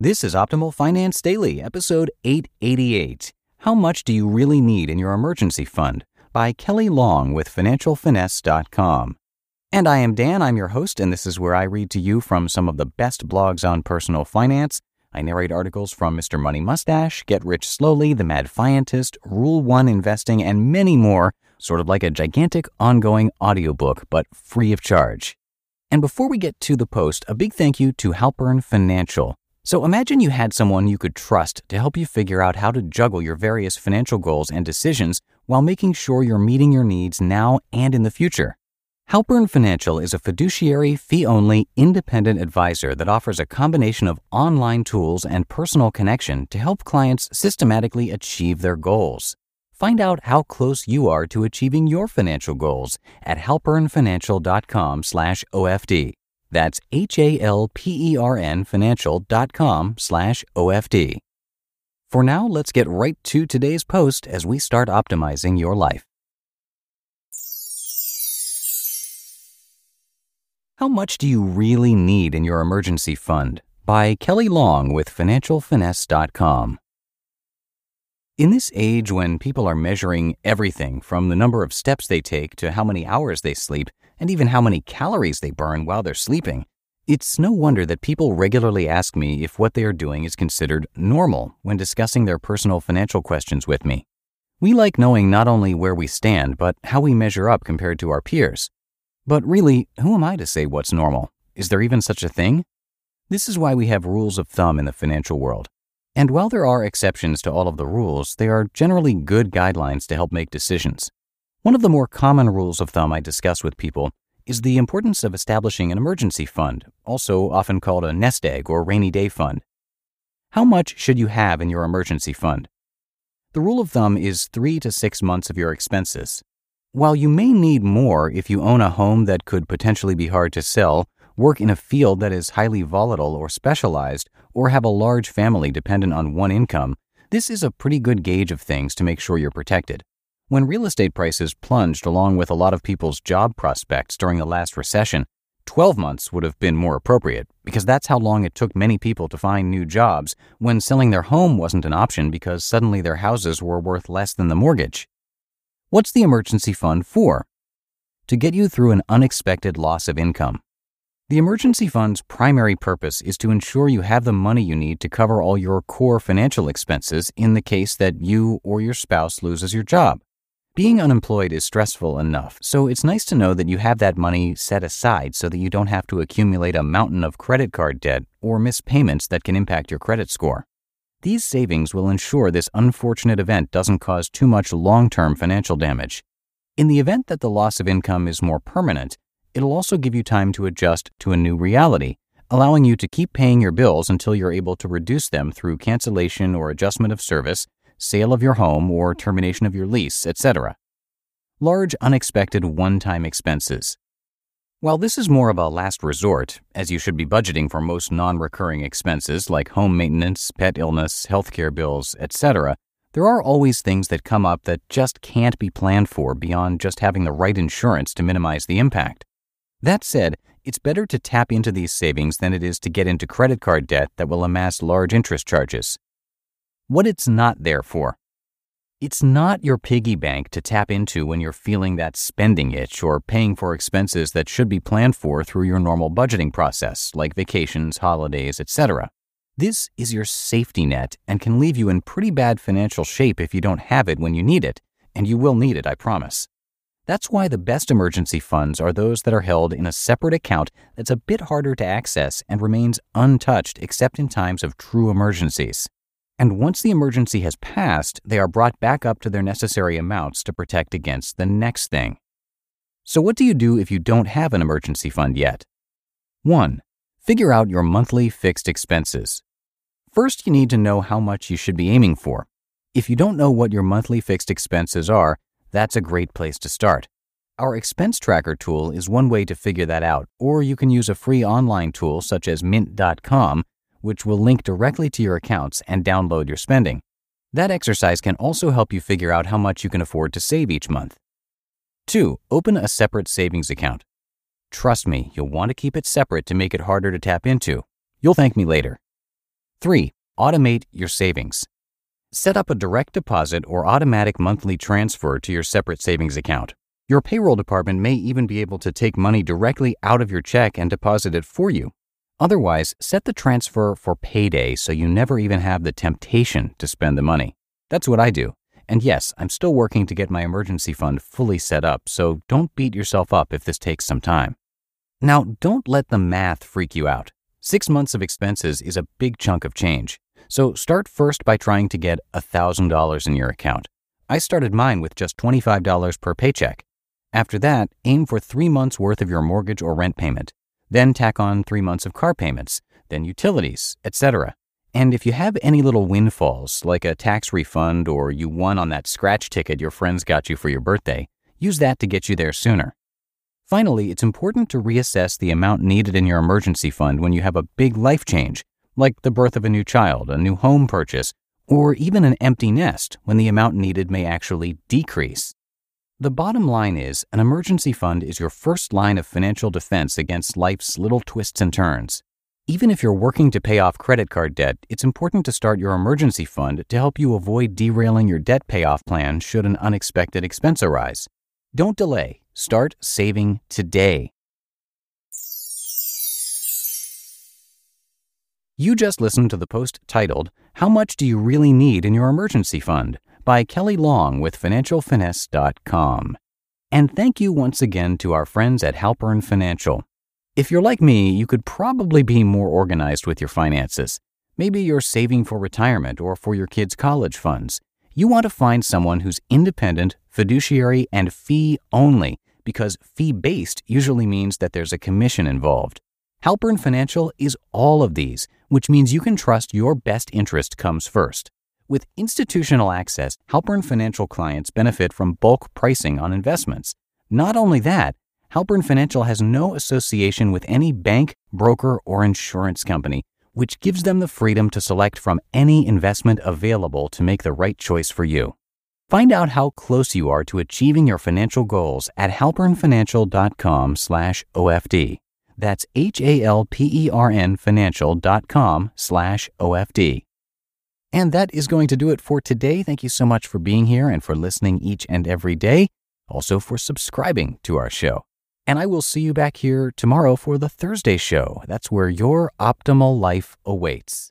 This is Optimal Finance Daily, episode 888. How much do you really need in your emergency fund? By Kelley Long with FinancialFinesse.com. And I am Dan, I'm your host, and this is where I read to you from some of the best blogs on personal finance. I narrate articles from Mr. Money Mustache, Get Rich Slowly, The Mad Fientist, Rule 1 Investing, and many more, sort of like a gigantic ongoing audiobook, but free of charge. And before we get to the post, a big thank you to Halpern Financial. So imagine you had someone you could trust to help you figure out how to juggle your various financial goals and decisions while making sure you're meeting your needs now and in the future. Halpern Financial is a fiduciary, fee only, independent advisor that offers a combination of online tools and personal connection to help clients systematically achieve their goals. Find out how close you are to achieving your financial goals at halpernfinancial.com/ofd. That's H-A-L-P-E-R-N financial.com slash OFD. For now, let's get right to today's post as we start optimizing your life. How much do you really need in your emergency fund? By Kelley Long with FinancialFinesse.com. In this age when people are measuring everything from the number of steps they take to how many hours they sleep, and even how many calories they burn while they're sleeping, it's no wonder that people regularly ask me if what they are doing is considered normal when discussing their personal financial questions with me. We like knowing not only where we stand, but how we measure up compared to our peers. But really, who am I to say what's normal? Is there even such a thing? This is why we have rules of thumb in the financial world. And while there are exceptions to all of the rules, they are generally good guidelines to help make decisions. One of the more common rules of thumb I discuss with people is the importance of establishing an emergency fund, also often called a nest egg or rainy day fund. How much should you have in your emergency fund? The rule of thumb is three to six months of your expenses. While you may need more if you own a home that could potentially be hard to sell, work in a field that is highly volatile or specialized, or have a large family dependent on one income, this is a pretty good gauge of things to make sure you're protected. When real estate prices plunged along with a lot of people's job prospects during the last recession, 12 months would have been more appropriate because that's how long it took many people to find new jobs when selling their home wasn't an option because suddenly their houses were worth less than the mortgage. What's the emergency fund for? To get you through an unexpected loss of income. The emergency fund's primary purpose is to ensure you have the money you need to cover all your core financial expenses in the case that you or your spouse loses your job. Being unemployed is stressful enough, so it's nice to know that you have that money set aside so that you don't have to accumulate a mountain of credit card debt or miss payments that can impact your credit score. These savings will ensure this unfortunate event doesn't cause too much long term financial damage. In the event that the loss of income is more permanent, it'll also give you time to adjust to a new reality, allowing you to keep paying your bills until you're able to reduce them through cancellation or adjustment of service sale of your home or termination of your lease, etc. Large unexpected one-time expenses. While this is more of a last resort, as you should be budgeting for most non-recurring expenses like home maintenance, pet illness, healthcare bills, etc., there are always things that come up that just can't be planned for beyond just having the right insurance to minimize the impact. That said, it's better to tap into these savings than it is to get into credit card debt that will amass large interest charges what it's not there for. It's not your piggy bank to tap into when you're feeling that spending itch or paying for expenses that should be planned for through your normal budgeting process, like vacations, holidays, etc. This is your safety net and can leave you in pretty bad financial shape if you don't have it when you need it, and you will need it, I promise. That's why the best emergency funds are those that are held in a separate account that's a bit harder to access and remains untouched except in times of true emergencies and once the emergency has passed, they are brought back up to their necessary amounts to protect against the next thing. So, what do you do if you don't have an emergency fund yet? 1. Figure out your monthly fixed expenses. First, you need to know how much you should be aiming for. If you don't know what your monthly fixed expenses are, that's a great place to start. Our expense tracker tool is one way to figure that out, or you can use a free online tool such as mint.com which will link directly to your accounts and download your spending. That exercise can also help you figure out how much you can afford to save each month. 2. Open a separate savings account. Trust me, you'll want to keep it separate to make it harder to tap into. You'll thank me later. 3. Automate your savings. Set up a direct deposit or automatic monthly transfer to your separate savings account. Your payroll department may even be able to take money directly out of your check and deposit it for you. Otherwise, set the transfer for payday so you never even have the temptation to spend the money. That's what I do. And yes, I'm still working to get my emergency fund fully set up, so don't beat yourself up if this takes some time. Now, don't let the math freak you out. Six months of expenses is a big chunk of change. So start first by trying to get $1,000 in your account. I started mine with just $25 per paycheck. After that, aim for three months worth of your mortgage or rent payment. Then tack on three months of car payments, then utilities, etc. And if you have any little windfalls, like a tax refund or you won on that scratch ticket your friends got you for your birthday, use that to get you there sooner. Finally, it's important to reassess the amount needed in your emergency fund when you have a big life change, like the birth of a new child, a new home purchase, or even an empty nest when the amount needed may actually decrease. The bottom line is an emergency fund is your first line of financial defense against life's little twists and turns. Even if you're working to pay off credit card debt, it's important to start your emergency fund to help you avoid derailing your debt payoff plan should an unexpected expense arise. Don't delay. Start saving today. You just listened to the post titled, How Much Do You Really Need in Your Emergency Fund? By Kelley Long with FinancialFinesse.com. And thank you once again to our friends at Halpern Financial. If you're like me, you could probably be more organized with your finances. Maybe you're saving for retirement or for your kids' college funds. You want to find someone who's independent, fiduciary, and fee only because fee based usually means that there's a commission involved. Halpern Financial is all of these, which means you can trust your best interest comes first. With institutional access, Halpern Financial clients benefit from bulk pricing on investments. Not only that, Halpern Financial has no association with any bank, broker, or insurance company, which gives them the freedom to select from any investment available to make the right choice for you. Find out how close you are to achieving your financial goals at halpernfinancial.com/ofd. That's H A L P E R N financial.com/ofd. And that is going to do it for today. Thank you so much for being here and for listening each and every day. Also for subscribing to our show. And I will see you back here tomorrow for the Thursday show. That's where your optimal life awaits.